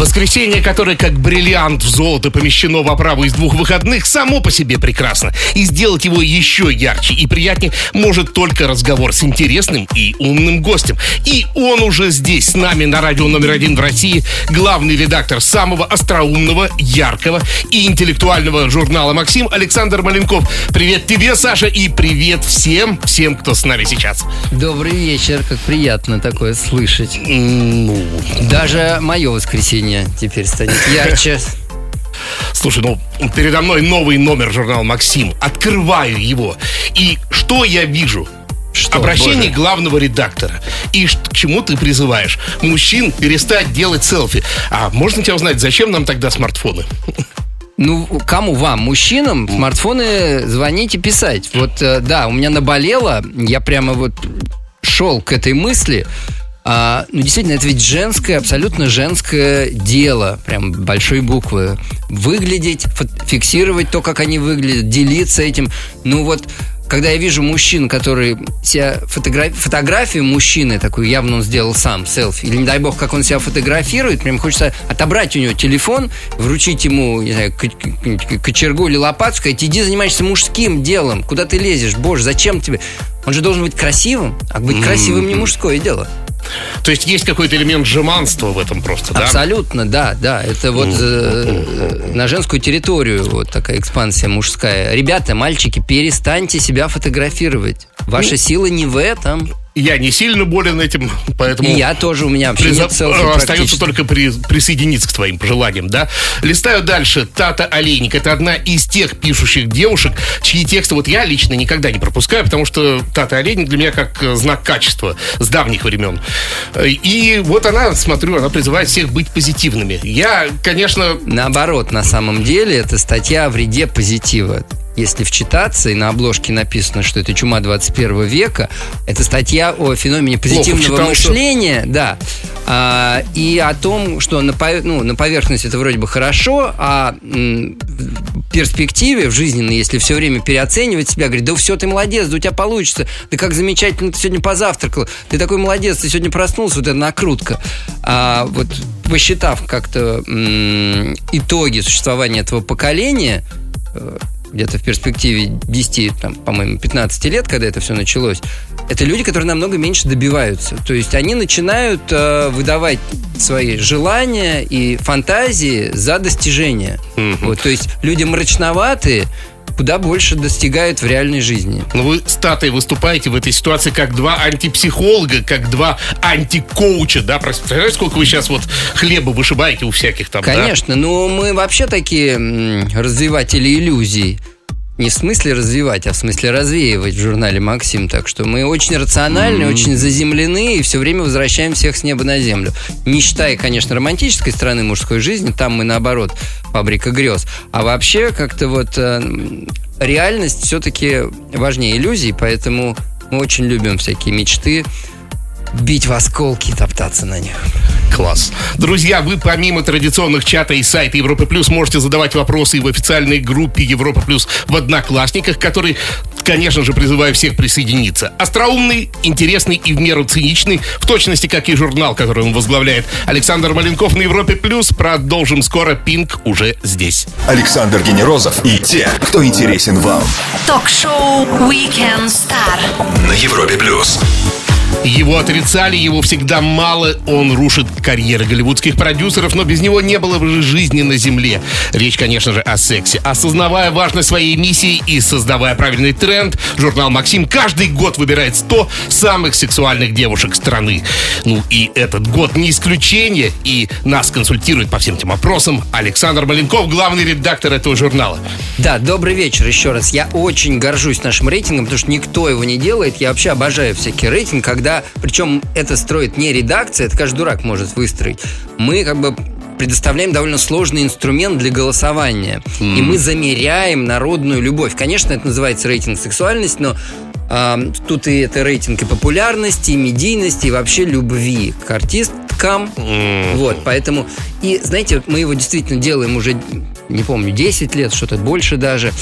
Воскресенье, которое как бриллиант в золото помещено в оправу из двух выходных, само по себе прекрасно. И сделать его еще ярче и приятнее может только разговор с интересным и умным гостем. И он уже здесь, с нами на радио номер один в России, главный редактор самого остроумного, яркого и интеллектуального журнала «Максим» Александр Маленков. Привет тебе, Саша, и привет всем, всем, кто с нами сейчас. Добрый вечер, как приятно такое слышать. Ну, Даже мое воскресенье теперь станет ярче. Слушай, ну, передо мной новый номер журнала «Максим». Открываю его. И что я вижу? Что, Обращение боже? главного редактора. И к чему ты призываешь? Мужчин перестать делать селфи. А можно тебя узнать, зачем нам тогда смартфоны? Ну, кому вам, мужчинам, смартфоны звонить и писать. Вот, э, да, у меня наболело, я прямо вот шел к этой мысли. А, ну, действительно, это ведь женское, абсолютно женское дело, прям большой буквы. Выглядеть, фиксировать то, как они выглядят, делиться этим. Ну вот, когда я вижу мужчин, которые себя фотогра- фотографию мужчины, такую явно он сделал сам, селфи, или не дай бог, как он себя фотографирует, прям хочется отобрать у него телефон, вручить ему, не знаю, кочергу или лопату, сказать, иди занимайся мужским делом, куда ты лезешь, боже, зачем тебе? Он же должен быть красивым, а быть красивым не мужское дело. То есть есть какой-то элемент жеманства в этом просто, да? Абсолютно, да, да. Это вот э, на женскую территорию вот такая экспансия мужская. Ребята, мальчики, перестаньте себя фотографировать. Ваша сила не в этом. Я не сильно болен этим, поэтому... И я тоже, у меня вообще Приза- нет селфи э, Остается только при- присоединиться к твоим пожеланиям, да? Листаю дальше. Тата Олейник. Это одна из тех пишущих девушек, чьи тексты вот я лично никогда не пропускаю, потому что Тата Олейник для меня как э, знак качества с давних времен. И вот она, смотрю, она призывает всех быть позитивными. Я, конечно, Наоборот, на самом деле, это статья о вреде позитива. Если вчитаться, и на обложке написано, что это чума 21 века, это статья о феномене позитивного вчитался. мышления, да, а, и о том, что на, ну, на поверхности это вроде бы хорошо, а м, в перспективе, в жизненной, если все время переоценивать себя, говорить, да все, ты молодец, да у тебя получится, да как замечательно ты сегодня позавтракал, ты такой молодец, ты сегодня проснулся, вот это накрутка. А вот посчитав как-то м, итоги существования этого поколения, э, где-то в перспективе 10, там, по-моему, 15 лет, когда это все началось, это люди, которые намного меньше добиваются. То есть они начинают э, выдавать свои желания и фантазии за достижения. Вот, то есть люди мрачноватые куда больше достигают в реальной жизни. ну вы с Татой выступаете в этой ситуации как два антипсихолога, как два антикоуча, да? Представляете, сколько вы сейчас вот хлеба вышибаете у всяких там, да? Конечно, но мы вообще такие развиватели иллюзий. Не в смысле развивать, а в смысле развеивать в журнале Максим. Так что мы очень рациональны, очень заземлены и все время возвращаем всех с неба на землю. Не считая, конечно, романтической стороны мужской жизни, там мы наоборот фабрика грез. А вообще как-то вот э, реальность все-таки важнее иллюзий, поэтому мы очень любим всякие мечты, бить в осколки и топтаться на них. Класс. Друзья, вы помимо традиционных чата и сайта Европы Плюс можете задавать вопросы и в официальной группе Европа Плюс в Одноклассниках, который, конечно же, призываю всех присоединиться. Остроумный, интересный и в меру циничный, в точности как и журнал, который он возглавляет. Александр Маленков на Европе Плюс. Продолжим скоро. Пинг уже здесь. Александр Генерозов и те, кто интересен вам. Ток-шоу Weekend Star. На Европе плюс. Его отрицали, его всегда мало, он рушит карьеры голливудских продюсеров, но без него не было бы жизни на земле. Речь, конечно же, о сексе. Осознавая важность своей миссии и создавая правильный тренд, журнал «Максим» каждый год выбирает 100 самых сексуальных девушек страны. Ну и этот год не исключение, и нас консультирует по всем этим вопросам Александр Маленков, главный редактор этого журнала. Да, добрый вечер еще раз. Я очень горжусь нашим рейтингом, потому что никто его не делает. Я вообще обожаю всякий рейтинг, когда, причем это строит не редакция, это каждый дурак может выстроить. Мы как бы предоставляем довольно сложный инструмент для голосования. И мы замеряем народную любовь. Конечно, это называется рейтинг сексуальность, но а, тут и это рейтинг и популярности, и медийности, и вообще любви к артисткам. Вот, поэтому... И, знаете, мы его действительно делаем уже, не помню, 10 лет, что-то больше даже.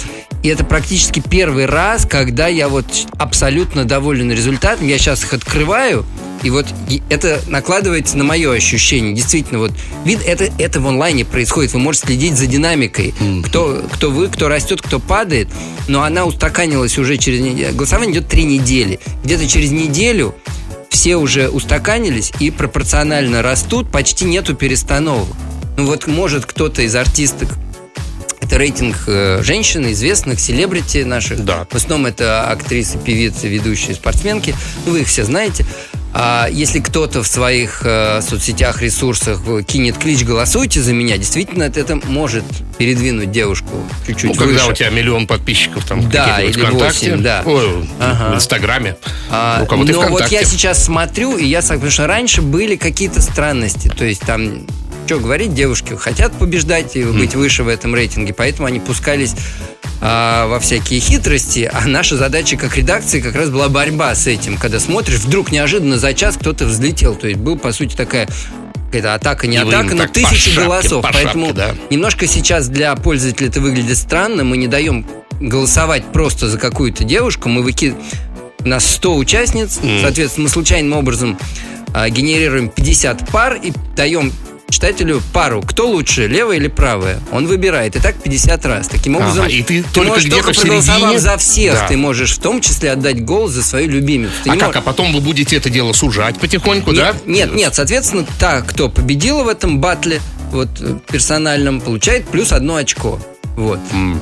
И это практически первый раз, когда я вот абсолютно доволен результатом. Я сейчас их открываю, и вот это накладывается на мое ощущение. Действительно, вот вид это, это в онлайне происходит. Вы можете следить за динамикой. Кто, кто вы, кто растет, кто падает. Но она устаканилась уже через неделю. Голосование идет три недели. Где-то через неделю все уже устаканились и пропорционально растут, почти нету перестановок. Ну вот может кто-то из артисток это рейтинг э, женщин, известных, селебрити наших. Да. В основном это актрисы, певицы, ведущие, спортсменки. Ну, вы их все знаете. А если кто-то в своих э, соцсетях, ресурсах э, кинет клич «Голосуйте за меня», действительно это, это может передвинуть девушку чуть-чуть Ну, когда выше. у тебя миллион подписчиков там Да, или ВКонтакте, восемь, да. ой, Ага. в Инстаграме, А, у кого-то но вот я сейчас смотрю, и я потому что раньше были какие-то странности. То есть там, что говорить, девушки хотят побеждать и быть выше в этом рейтинге, поэтому они пускались а, во всякие хитрости, а наша задача как редакции как раз была борьба с этим, когда смотришь, вдруг неожиданно за час кто-то взлетел, то есть был по сути такая это атака, не И атака, но тысячи шапке, голосов. по Поэтому шапке, да. немножко сейчас для пользователя это выглядит странно. Мы не даем голосовать просто за какую-то девушку. Мы выкидываем... У нас 100 участниц, соответственно, мы случайным образом а, генерируем 50 пар и даем читателю пару. Кто лучше, левая или правая? Он выбирает. И так 50 раз. Таким Ага, образом, и ты только можешь только проголосовав за всех, Да. ты можешь в том числе отдать голос за свою любимицу. Ты А как? можешь- А потом вы будете это дело сужать потихоньку, нет, да? Нет, нет, соответственно, та, кто победила в этом батле, вот э, персональном, получает плюс одно очко. Вот.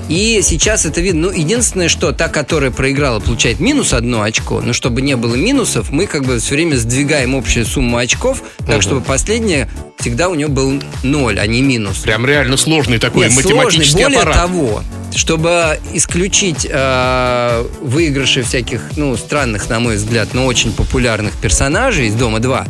И сейчас это видно. Ну, единственное, что та, которая проиграла, получает минус одно очко. Но чтобы не было минусов, мы как бы все время сдвигаем общую сумму очков, так чтобы последняя всегда у нее был ноль, а не минус. Прям реально сложный такой Нет, математический сложный. Более аппарат. того, чтобы исключить э, выигрыши всяких, ну, странных, на мой взгляд, но очень популярных персонажей из Дома 2,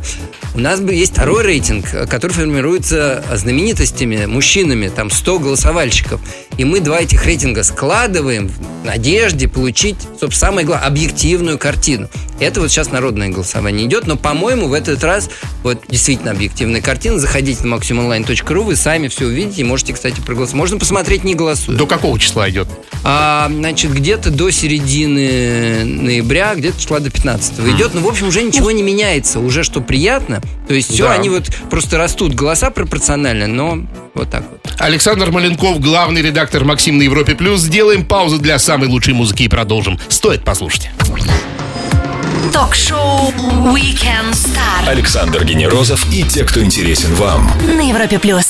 у нас бы есть второй рейтинг, э, который формируется знаменитостями, мужчинами, там 100 голосовальщиков. И мы два этих рейтинга складываем в надежде получить, собственно, самое главное, объективную картину. Это вот сейчас народное голосование идет, но, по-моему, в этот раз вот действительно объективная картина. Заходите на maximonline.ru, вы сами все увидите и можете, кстати, проголосовать. Можно посмотреть, не голосуя. До какого числа идет? А, значит, где-то до середины ноября, где-то числа до 15 идет. Ну, в общем, уже ничего не меняется. Уже что приятно. То есть все, Да. они вот просто растут голоса пропорционально, но вот так вот. Александр Маленков, главный редактор Максим на Европе Плюс. Сделаем паузу для самой лучшей музыки и продолжим. Стоит послушать. Ток-шоу Weekend Star Александр Генерозов и те, кто интересен вам. на Европе плюс.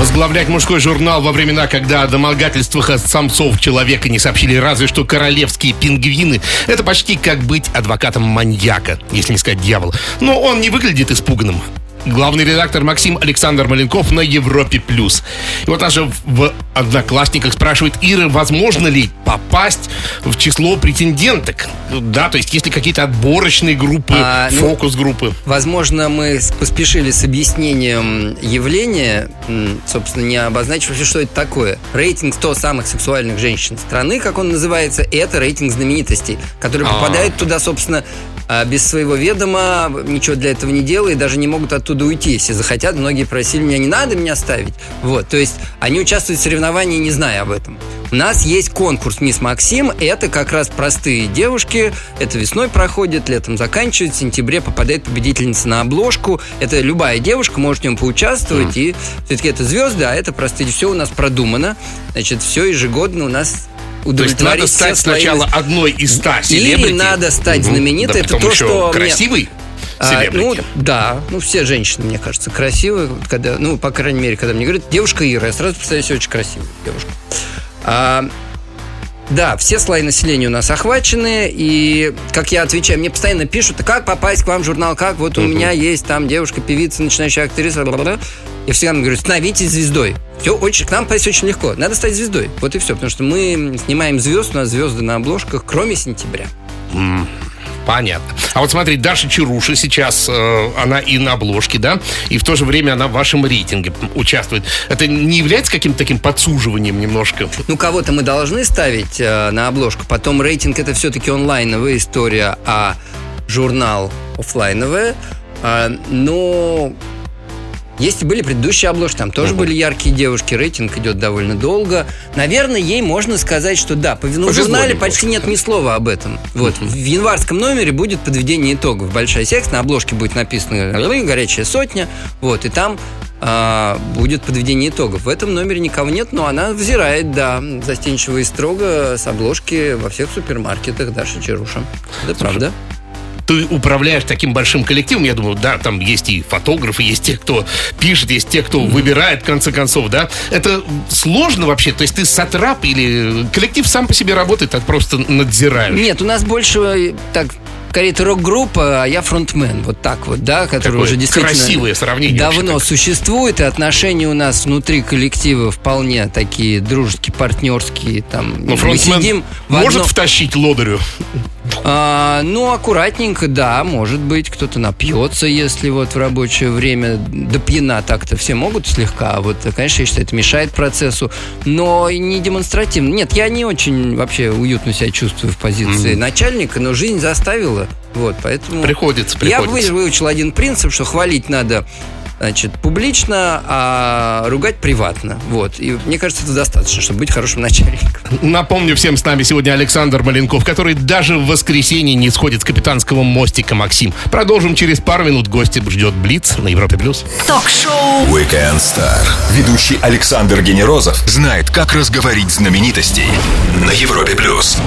Возглавлять мужской журнал во времена, когда о домогательствах от самцов человека не сообщили разве что королевские пингвины, это почти как быть адвокатом маньяка, если не сказать дьявола. Но он не выглядит испуганным. Главный редактор Максим Александр Маленков на Европе+. плюс. И вот даже в Одноклассниках спрашивает Ира, возможно ли попасть в число претенденток? Да, то есть есть ли какие-то отборочные группы, А, ну, фокус-группы? Возможно, мы поспешили с объяснением явления, собственно, не обозначив что это такое. Рейтинг 100 самых сексуальных женщин страны, как он называется, это рейтинг знаменитостей, которые А. попадают туда, собственно, без своего ведома, ничего для этого не делая, и даже не могут оттуда уйти, если захотят. Многие просили меня, не надо меня ставить. Вот, то есть они участвуют в соревновании, не зная об этом. У нас есть конкурс «Мисс Максим». Это как раз простые девушки. Это весной проходит, летом заканчивается, в сентябре попадает победительница на обложку. Это любая девушка может в нем поучаствовать. И все-таки это звезды, а это простые. Все у нас продумано. Значит, все ежегодно у нас То есть надо стать слои сначала одной из ста селебрити. Или надо стать знаменитой. Да Это то, что мне- красивый а, ну, да, ну все женщины, мне кажется, красивые. Когда, ну, по крайней мере, когда мне говорят, девушка Ира, я сразу представляю себе очень красивую девушку. А, да, все слои населения у нас охвачены, и, как я отвечаю, мне постоянно пишут, «А как попасть к вам в журнал, как вот у меня есть там девушка, певица, начинающая актриса, бла-бла-бла». Я всегда говорю, становитесь звездой. Все очень, к нам попасть очень легко. Надо стать звездой. Вот и все. Потому что мы снимаем звезд, у нас звезды на обложках, кроме сентября. Понятно. А вот смотри, Даша Чаруша сейчас, э, она и на обложке, да, и в то же время она в вашем рейтинге участвует. Это не является каким-то таким подсуживанием немножко? Ну, кого-то мы должны ставить э, на обложку. Потом рейтинг это все-таки онлайновая история, а журнал оффлайновая. А, но Есть были предыдущие обложки, там тоже были яркие девушки, рейтинг идет довольно долго. Наверное, ей можно сказать, что да, по, ну, в журнале почти нет ни слова об этом. Вот, в январском номере будет подведение итогов. Большая секция, на обложке будет написано «Горячая сотня», вот, и там а, будет подведение итогов. В этом номере никого нет, но она взирает, да, застенчиво и строго с обложки во всех супермаркетах Даша Чаруша. Это правда ты управляешь таким большим коллективом, я думаю, да, там есть и фотографы, есть те, кто пишет, есть те, кто выбирает, в конце концов, да. Это сложно вообще? То есть ты сатрап или коллектив сам по себе работает, так просто надзираешь? Нет, у нас больше так скорее это рок-группа, а я фронтмен. Вот так вот, да, который Какое уже действительно красивое сравнение давно существует, и отношения у нас внутри коллектива вполне такие дружеские, партнерские. Там, Но фронтмен сидим может одно... втащить лодырю? А, ну, аккуратненько, да, может быть, кто-то напьется, если вот в рабочее время до пьяна так-то все могут слегка. А вот, конечно, я считаю, это мешает процессу, но не демонстративно. Нет, я не очень вообще уютно себя чувствую в позиции mm-hmm. начальника, но жизнь заставила. Вот, поэтому... Приходится, приходится. Я выучил один принцип, что хвалить надо значит, публично, а ругать приватно. Вот. И мне кажется, это достаточно, чтобы быть хорошим начальником. Напомню всем, с нами сегодня Александр Маленков, который даже в воскресенье не сходит с капитанского мостика Максим. Продолжим через пару минут. Гости ждет Блиц на Европе+. плюс. Ток-шоу Weekend Star. Ведущий Александр Генерозов знает, как разговорить знаменитостей на Европе+. плюс.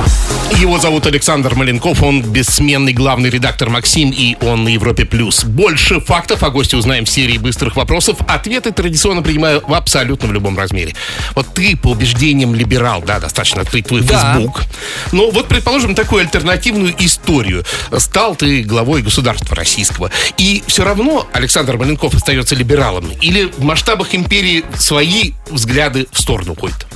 Его зовут Александр Маленков, он бессменный главный редактор Максим, и он на Европе+. плюс. Больше фактов о гости узнаем в серии быстрых вопросов. Ответы традиционно принимаю в абсолютно в любом размере. Вот ты по убеждениям либерал, да, достаточно открыть твой да. Facebook. Но вот, предположим, такую альтернативную историю. Стал ты главой государства российского. И все равно Александр Маленков остается либералом. Или в масштабах империи свои взгляды в сторону уходят?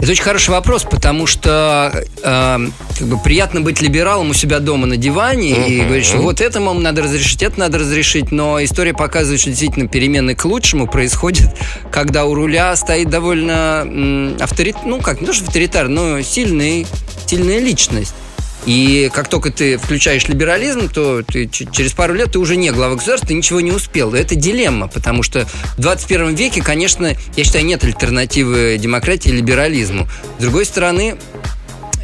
Это очень хороший вопрос, потому что э, как бы приятно быть либералом у себя дома на диване uh-huh, и говорить, что вот это, мам, надо разрешить, это надо разрешить, но история показывает, что действительно перемены к лучшему происходят, когда у руля стоит довольно м, авторит, ну как, не то что авторитар, но сильный, сильная личность. И как только ты включаешь либерализм, то ты, через пару лет ты уже не глава государства, ты ничего не успел. Это дилемма, потому что в 21 веке, конечно, я считаю, нет альтернативы демократии и либерализму. С другой стороны,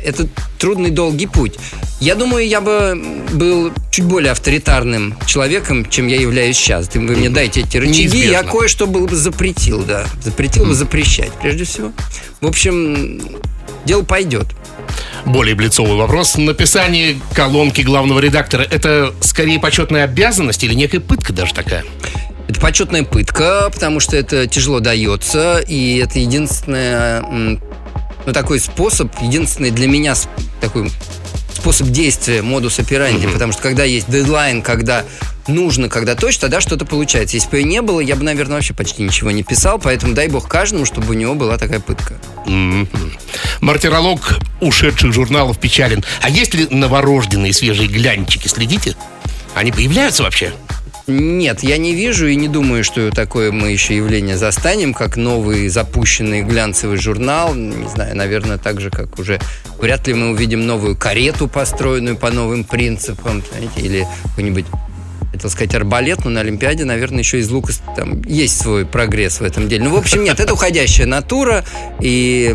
это трудный долгий путь. Я думаю, я бы был чуть более авторитарным человеком, чем я являюсь сейчас. Вы мне дайте эти рычаги, Неизбежно. я кое-что был бы запретил, да. Запретил бы запрещать, прежде всего. В общем, дело пойдет более блицовый вопрос. Написание колонки главного редактора – это скорее почетная обязанность или некая пытка даже такая? Это почетная пытка, потому что это тяжело дается, и это единственное, ну, такой способ, единственный для меня такой способ действия, модус операнди, mm-hmm. потому что когда есть дедлайн, когда нужно, когда точно, тогда что-то получается. Если бы ее не было, я бы, наверное, вообще почти ничего не писал, поэтому дай бог каждому, чтобы у него была такая пытка. Mm-hmm. Мартиролог ушедших журналов печален. А есть ли новорожденные свежие глянчики? Следите? Они появляются вообще? Нет, я не вижу и не думаю, что такое мы еще явление застанем, как новый запущенный глянцевый журнал. Не знаю, наверное, так же, как уже вряд ли мы увидим новую карету, построенную по новым принципам, знаете, или какой-нибудь хотел сказать арбалет, но на Олимпиаде, наверное, еще из лука там есть свой прогресс в этом деле. Ну, в общем, нет, это уходящая натура, и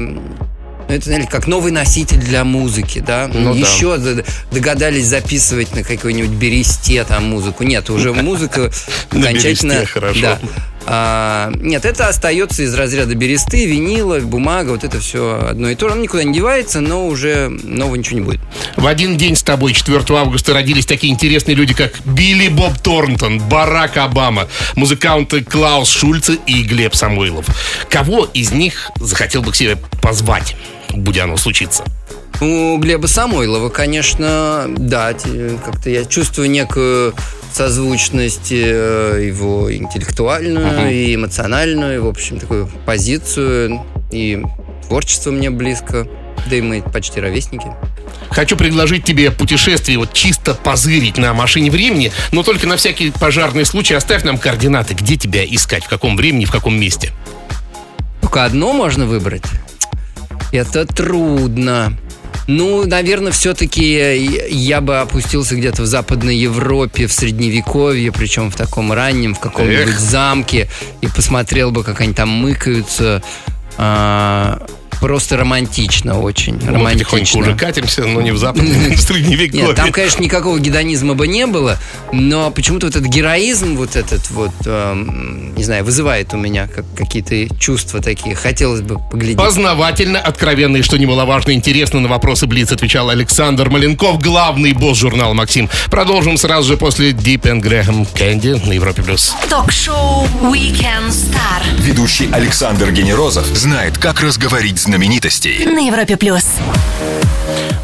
ну, это, знаете, как новый носитель для музыки, да? Ну, Еще да. догадались записывать на какой-нибудь бересте там музыку. Нет, уже музыка окончательно... хорошо. А, нет, это остается из разряда бересты, винила, бумага, вот это все одно и то же. Оно никуда не девается, но уже нового ничего не будет. В один день с тобой, 4 августа, родились такие интересные люди, как Билли Боб Торнтон, Барак Обама, музыканты Клаус Шульце и Глеб Самойлов. Кого из них захотел бы к себе позвать, будь оно случиться? У Глеба Самойлова, конечно, да, как-то я чувствую некую созвучность э, его интеллектуальную uh-huh. и эмоциональную, в общем, такую позицию. И творчество мне близко, да и мы почти ровесники. Хочу предложить тебе путешествие, вот чисто позырить на машине времени, но только на всякий пожарный случай оставь нам координаты, где тебя искать, в каком времени, в каком месте. Только одно можно выбрать. Это трудно. Ну, наверное, все-таки я бы опустился где-то в Западной Европе, в Средневековье, причем в таком раннем, в каком-нибудь замке, и посмотрел бы, как они там мыкаются. А, просто романтично очень. Мы потихоньку романтично. уже катимся, но не в западное, в средневековье. Нет, там, конечно, никакого гедонизма бы не было, но почему-то вот этот героизм, вот этот вот, эм, не знаю, вызывает у меня как, какие-то чувства такие. Хотелось бы поглядеть. Познавательно, откровенно и, что немаловажно, интересно на вопросы Блиц отвечал Александр Маленков, главный босс журнала «Максим». Продолжим сразу же после Deep and Graham Candy на Европе+. плюс. Ток-шоу Weekend Star Ведущий Александр Генерозов знает, как разговорить знаменитостей. на Европе плюс.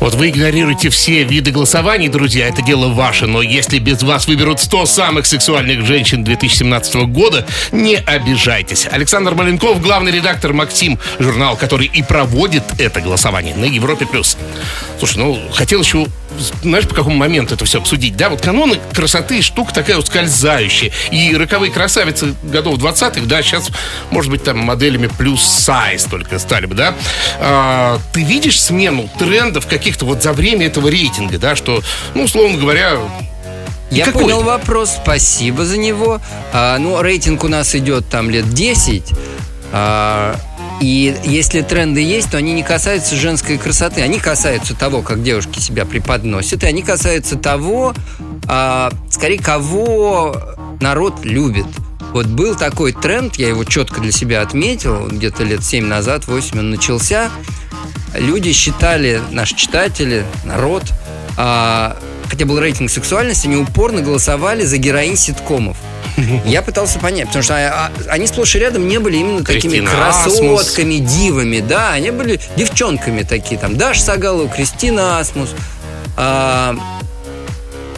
Вот вы игнорируете все виды голосований, друзья, это дело ваше, но если без вас выберут 100 самых сексуальных женщин 2017 года, не обижайтесь. Александр Маленков, главный редактор «Максим», журнал, который и проводит это голосование на Европе+. плюс. Слушай, ну, хотел еще, знаешь, по какому моменту это все обсудить, да? Вот каноны красоты штука такая ускользающая. И роковые красавицы годов 20-х, да, сейчас, может быть, там моделями плюс сайз только стали бы, да? А, ты видишь смену трендов каких-то вот за время этого рейтинга, да, что, ну, условно говоря, Я Какой? понял вопрос, спасибо за него. А, ну, рейтинг у нас идет там лет 10. А, и если тренды есть, то они не касаются женской красоты. Они касаются того, как девушки себя преподносят. И они касаются того, а, скорее, кого народ любит. Вот был такой тренд, я его четко для себя отметил, где-то лет 7 назад, 8 он начался. Люди считали, наши читатели, народ, а, хотя был рейтинг сексуальности, они упорно голосовали за героинь ситкомов. Я пытался понять, потому что а, а, они сплошь и рядом не были именно такими Кристина красотками, дивами, да, они были девчонками такие, там, Даша Сагалова, Кристина Асмус. А,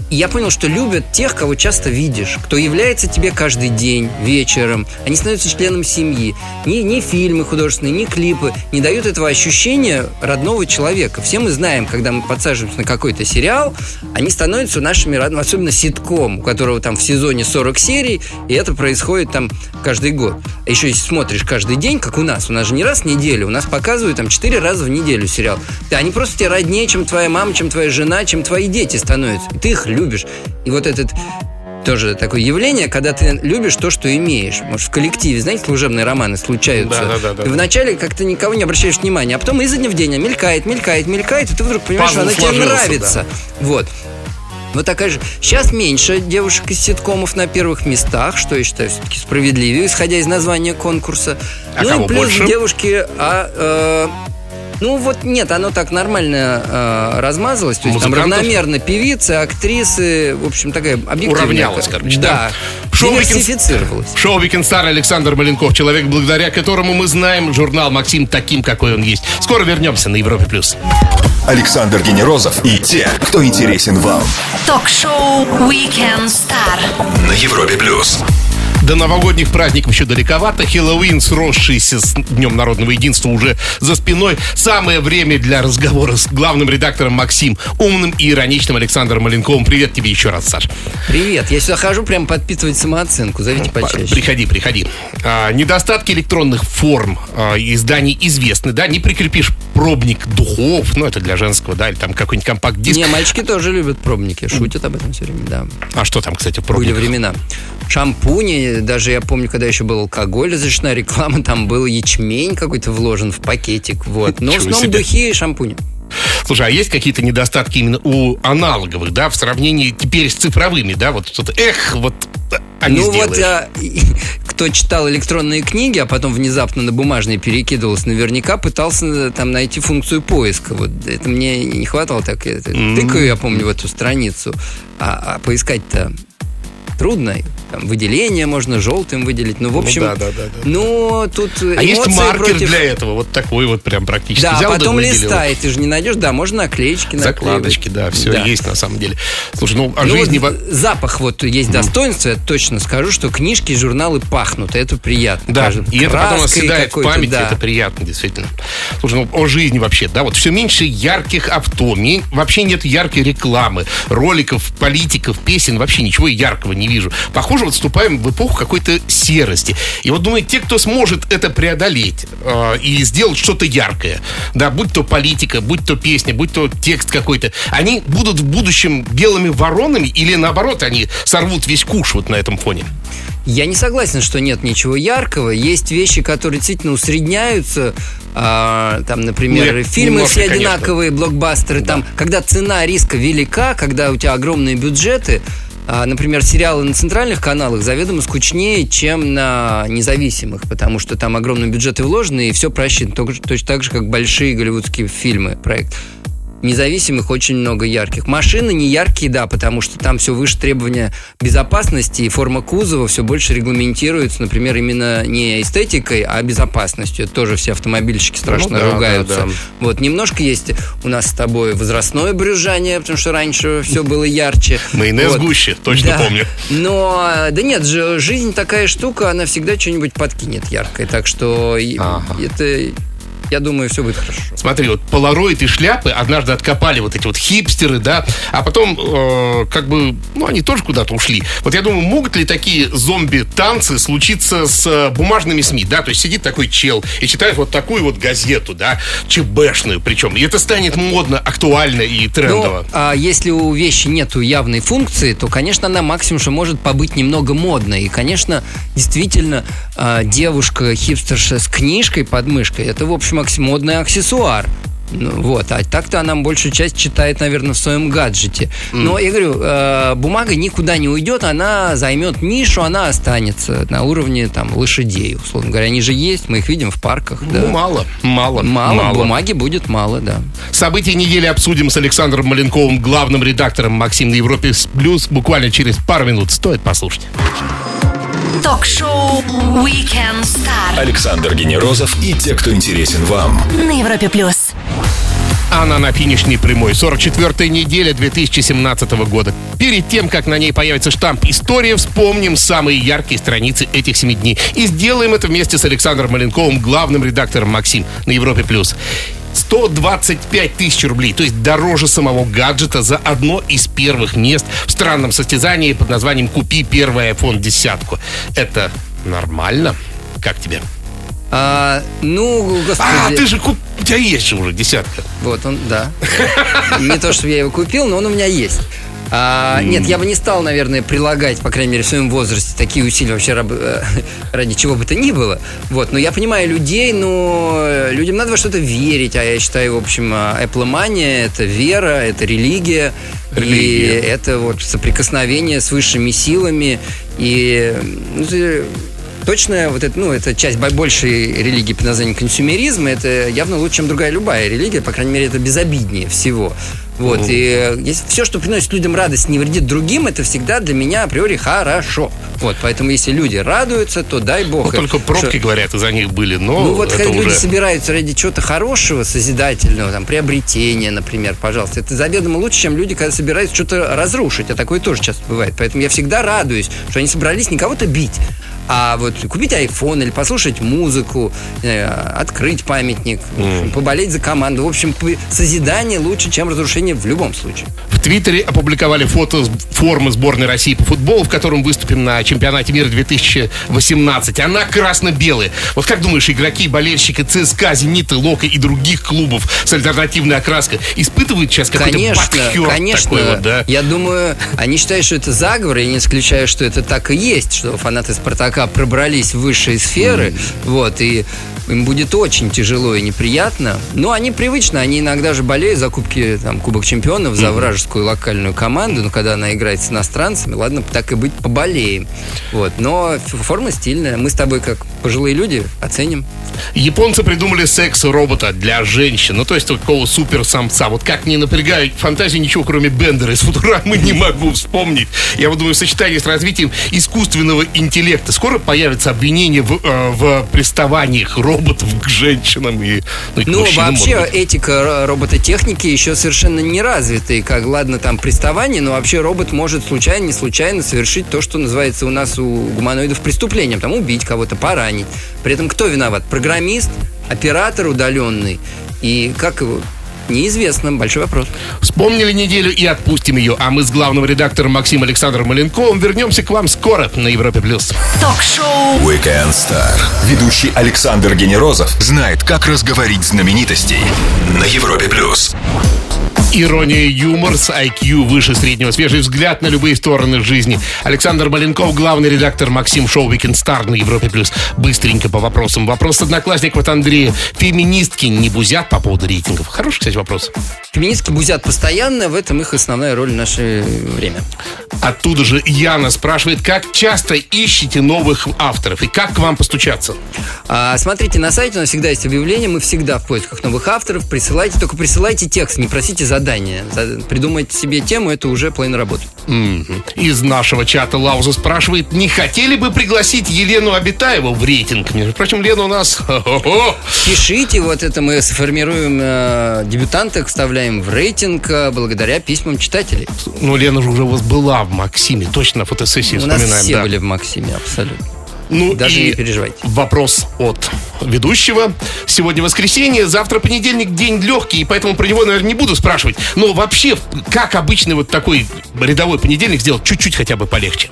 и я понял, что любят тех, кого часто видишь, кто является тебе каждый день, вечером. Они становятся членом семьи. Ни, ни фильмы художественные, ни клипы не дают этого ощущения родного человека. Все мы знаем, когда мы подсаживаемся на какой-то сериал, они становятся нашими родными, особенно ситком, у которого там в сезоне 40 серий, и это происходит там каждый год. А еще если смотришь каждый день, как у нас, у нас же не раз в неделю, у нас показывают там 4 раза в неделю сериал. Да, они просто тебе роднее, чем твоя мама, чем твоя жена, чем твои дети становятся. И ты их любишь. И вот этот тоже такое явление, когда ты любишь то, что имеешь. Может, в коллективе, знаете, служебные романы случаются. Да-да-да-да. Ты вначале как-то никого не обращаешь внимания, а потом изо дня в день мелькает, мелькает, мелькает, и ты вдруг понимаешь, что Пазл она тебе нравится. Вот. Вот такая же. Сейчас меньше девушек из ситкомов на первых местах, что я считаю все-таки справедливее, исходя из названия конкурса. А ну и плюс больше? девушки, а, э, ну вот нет, оно так нормально э, размазалось. То есть там равномерно певицы, актрисы, в общем, такая объективная. Уравнялось, короче, да. Да. Шоу «Weekend- Диверсифицировалось. Шоу «Weekend Star» Александр Маленков, человек, благодаря которому мы знаем журнал «Максим» таким, какой он есть. Скоро вернемся на Европе+. плюс. Александр Генерозов и те, кто интересен вам. Ток-шоу Weekend Star. На Европе плюс. До новогодних праздников еще далековато. Хэллоуин, сросшийся с Днем народного единства, уже за спиной. Самое время для разговора с главным редактором Максим, умным и ироничным Александром Маленковым. Привет тебе еще раз, Саш. Привет, я сюда хожу прям подпитывать самооценку. Зовите почаще. Приходи, приходи. А, недостатки электронных форм а, изданий известны, да? Не прикрепишь пробник духов, ну это для женского, да, или там какой-нибудь компакт-диск. Не, мальчики тоже любят пробники, шутят об этом все время, да. А что там, кстати, в Были пробниках? времена. Шампуни, даже я помню, когда еще был алкоголь, разрешена реклама, там был ячмень какой-то вложен в пакетик, вот. Но в основном духи и шампуни. Слушай, а есть какие-то недостатки именно у аналоговых, да, в сравнении теперь с цифровыми, да, вот что-то, эх, вот а ну вот, а, кто читал электронные книги, а потом внезапно на бумажные перекидывался, наверняка пытался э, там найти функцию поиска. Вот это мне не хватало так. это Тыкаю, я помню, в эту страницу. А, а поискать-то трудно. Там выделение можно желтым выделить. Ну, в общем, да, да, да, да. ну, тут А есть маркер против- для этого, вот такой вот прям практически. Да, Взял, потом выделил. листай, ты же не найдешь, да, можно наклеечки наклеивать. Закладочки, да, все Да. есть на самом деле. Слушай, ну о Ну, жизни... вот во- запах вот есть достоинство, я точно скажу, что книжки и журналы пахнут, и это приятно. Да, Кажется, и это потом оседает в памяти, да. это приятно, действительно. Слушай, ну о жизни вообще, да, вот все меньше ярких авто, вообще нет яркой рекламы, роликов, политиков, песен, вообще ничего яркого не вижу. Похоже, вот вступаем в эпоху какой-то серости. И вот думаю, те, кто сможет это преодолеть э, и сделать что-то яркое, да, будь то политика, будь то песня, будь то текст какой-то, они будут в будущем белыми воронами или наоборот, они сорвут весь куш вот на этом фоне? Я не согласен, что нет ничего яркого. Есть вещи, которые действительно усредняются. А, там, например, Ну, фильмы немножко, все конечно. одинаковые, блокбастеры. Там, когда цена риска велика, когда у тебя огромные бюджеты, например, сериалы на центральных каналах заведомо скучнее, чем на независимых, потому что там огромные бюджеты вложены, и все просчитано. Точно так же, как большие голливудские фильмы, проект. Независимых очень много ярких. Машины не яркие, да, потому что там все выше требования безопасности, и форма кузова все больше регламентируется, например, именно не эстетикой, а безопасностью. Это тоже все автомобильщики страшно Ну да, ругаются. да, да. Вот, немножко есть у нас с тобой возрастное брюзжание, потому что раньше все было ярче. Майонез Вот. гуще, точно Да. помню. Но, да нет, же, жизнь такая штука, она всегда что-нибудь подкинет яркое. Так что Ага. это, я думаю, все будет хорошо. Смотри, вот полароид и шляпы однажды откопали вот эти вот хипстеры, да, а потом э, как бы, ну, они тоже куда-то ушли. Вот я думаю, могут ли такие зомби-танцы случиться с э, бумажными СМИ, да, то есть сидит такой чел и читает вот такую вот газету, да, ЧБшную причем, и это станет модно, актуально и трендово. Ну, а если у вещи нету явной функции, то, конечно, она максимум, что может побыть немного модной. И, конечно, действительно, а, девушка хипстерша с книжкой под мышкой, это, в общем, модный аксессуар. Ну, вот, а так-то она большую часть читает, наверное, в своем гаджете. Но я говорю, э, бумага никуда не уйдет, она займет нишу, она останется на уровне там лошадей, условно говоря. Они же есть, мы их видим в парках. да. Ну, мало, мало, Мало, бумаги будет мало, да. События недели обсудим с Александром Маленковым, главным редактором Максим на Европе Плюс, буквально через пару минут. Стоит послушать. Ток-шоу Weekend Star Александр Генерозов и те, кто интересен вам. на Европе плюс. Она на финишной прямой. 44-я неделя 2017 года. Перед тем, как на ней появится штамп «История», вспомним самые яркие страницы этих семи дней. И сделаем это вместе с Александром Маленковым, главным редактором «Максим» на Европе+. плюс. 125 тысяч рублей, то есть дороже самого гаджета за одно из первых мест в странном состязании под названием «Купи первый iPhone десятку». Это нормально? Как тебе? А, ну, господи. А, ты же куп... У тебя есть же уже десятка. Вот он, да. Не то, что я его купил, но он у меня есть. А, нет, я бы не стал, наверное, прилагать, по крайней мере, в своем возрасте такие усилия вообще раб- э, ради чего бы то ни было. Вот, но я понимаю людей, но людям надо во что-то верить, а я считаю, в общем, а, Apple Mania это вера, это религия, Религия. и это вот соприкосновение с высшими силами и ну, Точно, вот это, ну, это часть бо- большей религии под названием консюмеризм, это явно лучше, чем другая любая религия, по крайней мере, это безобиднее всего. Вот, и э, если все, что приносит людям радость, не вредит другим, это всегда для меня априори хорошо. Вот, поэтому если люди радуются, то дай бог. Ну, только Что- пробки, говорят, из-за них были, но ну вот когда люди уже... собираются ради чего-то хорошего, созидательного, там, приобретения, например, пожалуйста, это заведомо лучше, чем люди, когда собираются что-то разрушить, а такое тоже часто бывает. Поэтому я всегда радуюсь, что они собрались не кого-то бить, а вот купить iPhone или послушать музыку, э, открыть памятник, общем, поболеть за команду. В общем, созидание лучше, чем разрушение в любом случае. В Твиттере опубликовали фото формы сборной России по футболу, в котором выступим на чемпионате мира 2018. Она красно-белая. Вот как думаешь, игроки и болельщики ЦСКА, Зенита, Лока и других клубов с альтернативной окраской испытывают сейчас какой-то Конечно, конечно. такой вот, да? Я думаю, они считают, что это заговор, я не исключаю, что это так и есть, что фанаты Спартака пробрались в высшие сферы, вот, и им будет очень тяжело и неприятно. Но они привычны, они иногда же болеют за кубки, там, Кубок Чемпионов, за вражескую локальную команду, но когда она играет с иностранцами, ладно, так и быть, поболеем. Вот, но форма стильная. Мы с тобой, как пожилые люди, оценим. Японцы придумали секс-робота для женщин. Ну, то есть такого супер-самца. Вот как не напрягаю фантазию, ничего кроме Бендера из Футурамы не могу вспомнить. Я вот думаю, в сочетании с развитием искусственного интеллекта скоро появятся обвинения в, э, в приставаниях роботов к женщинам и, ну, и Ну, вообще, этика ро- робототехники еще совершенно не развита. И как, ладно, там приставание, но вообще робот может случайно, не случайно совершить то, что называется у нас у гуманоидов преступлением. Там убить кого-то, поранить. При этом кто виноват? Программист, оператор удаленный. И как его Неизвестно, большой вопрос. Вспомнили неделю и отпустим ее. А мы с главным редактором Максимом Александром Маленковым вернемся к вам скоро на Европе+. плюс. Ток-шоу Weekend Star. Ведущий Александр Генерозов знает, как разговорить знаменитостей на Европе+. плюс. Ирония, юмор с IQ выше среднего. Свежий взгляд на любые стороны жизни. Александр Маленков, главный редактор Максим Шоу Weekend Star на Европе+. плюс. Быстренько по вопросам. Вопрос одноклассников от Андрея. Феминистки не бузят по поводу рейтингов? Хороший, кстати, вопрос. Феминистки бузят постоянно, в этом их основная роль в наше время. Оттуда же Яна спрашивает, как часто ищете новых авторов и как к вам постучаться? А, смотрите, на сайте у нас всегда есть объявление, мы всегда в поисках новых авторов. Присылайте, только присылайте текст, не просите задания. За- Придумайте себе тему, это уже половина работы. Из нашего чата Лауза спрашивает, не хотели бы пригласить Елену Абитаеву в рейтинг? Между прочим, Лена у нас... хо-хо-хо. Пишите, вот это мы сформируем э, дебютанток, вставляем в рейтинг э, благодаря письмам читателей. Ну, Лена же уже у вас была в Максиме, точно фотосессии У нас вспоминаем. все да. были в Максиме, абсолютно. Ну, Даже и не переживайте. Вопрос от ведущего. Сегодня воскресенье, завтра понедельник, день легкий, и поэтому про него, наверное, не буду спрашивать. Но вообще, как обычный вот такой рядовой понедельник сделать чуть-чуть хотя бы полегче?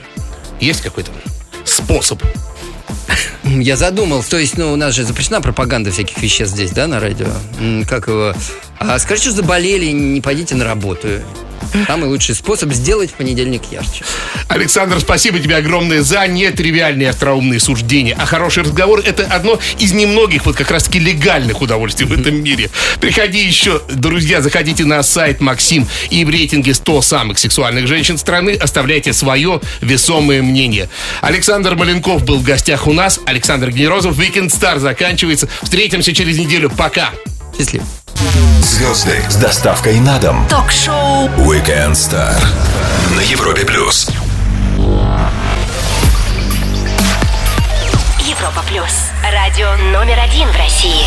Есть какой-то способ? Я задумался, то есть, ну, у нас же запрещена пропаганда всяких веществ здесь, да, на радио. Как его? А скажите, что заболели, не пойдите на работу. Самый лучший способ сделать в понедельник ярче. Александр, спасибо тебе огромное за нетривиальные остроумные суждения. А хороший разговор – это одно из немногих вот как раз-таки легальных удовольствий в этом мире. Приходи еще, друзья, заходите на сайт Максим и в рейтинге 100 самых сексуальных женщин страны оставляйте свое весомое мнение. Александр Маленков был в гостях у нас. Александр Генерозов. Weekend Star заканчивается. Встретимся через неделю. Пока. Счастливо. Звезды с доставкой на дом. Ток-шоу Weekend Star на Европе+. плюс. Европа плюс. Радио номер один в России.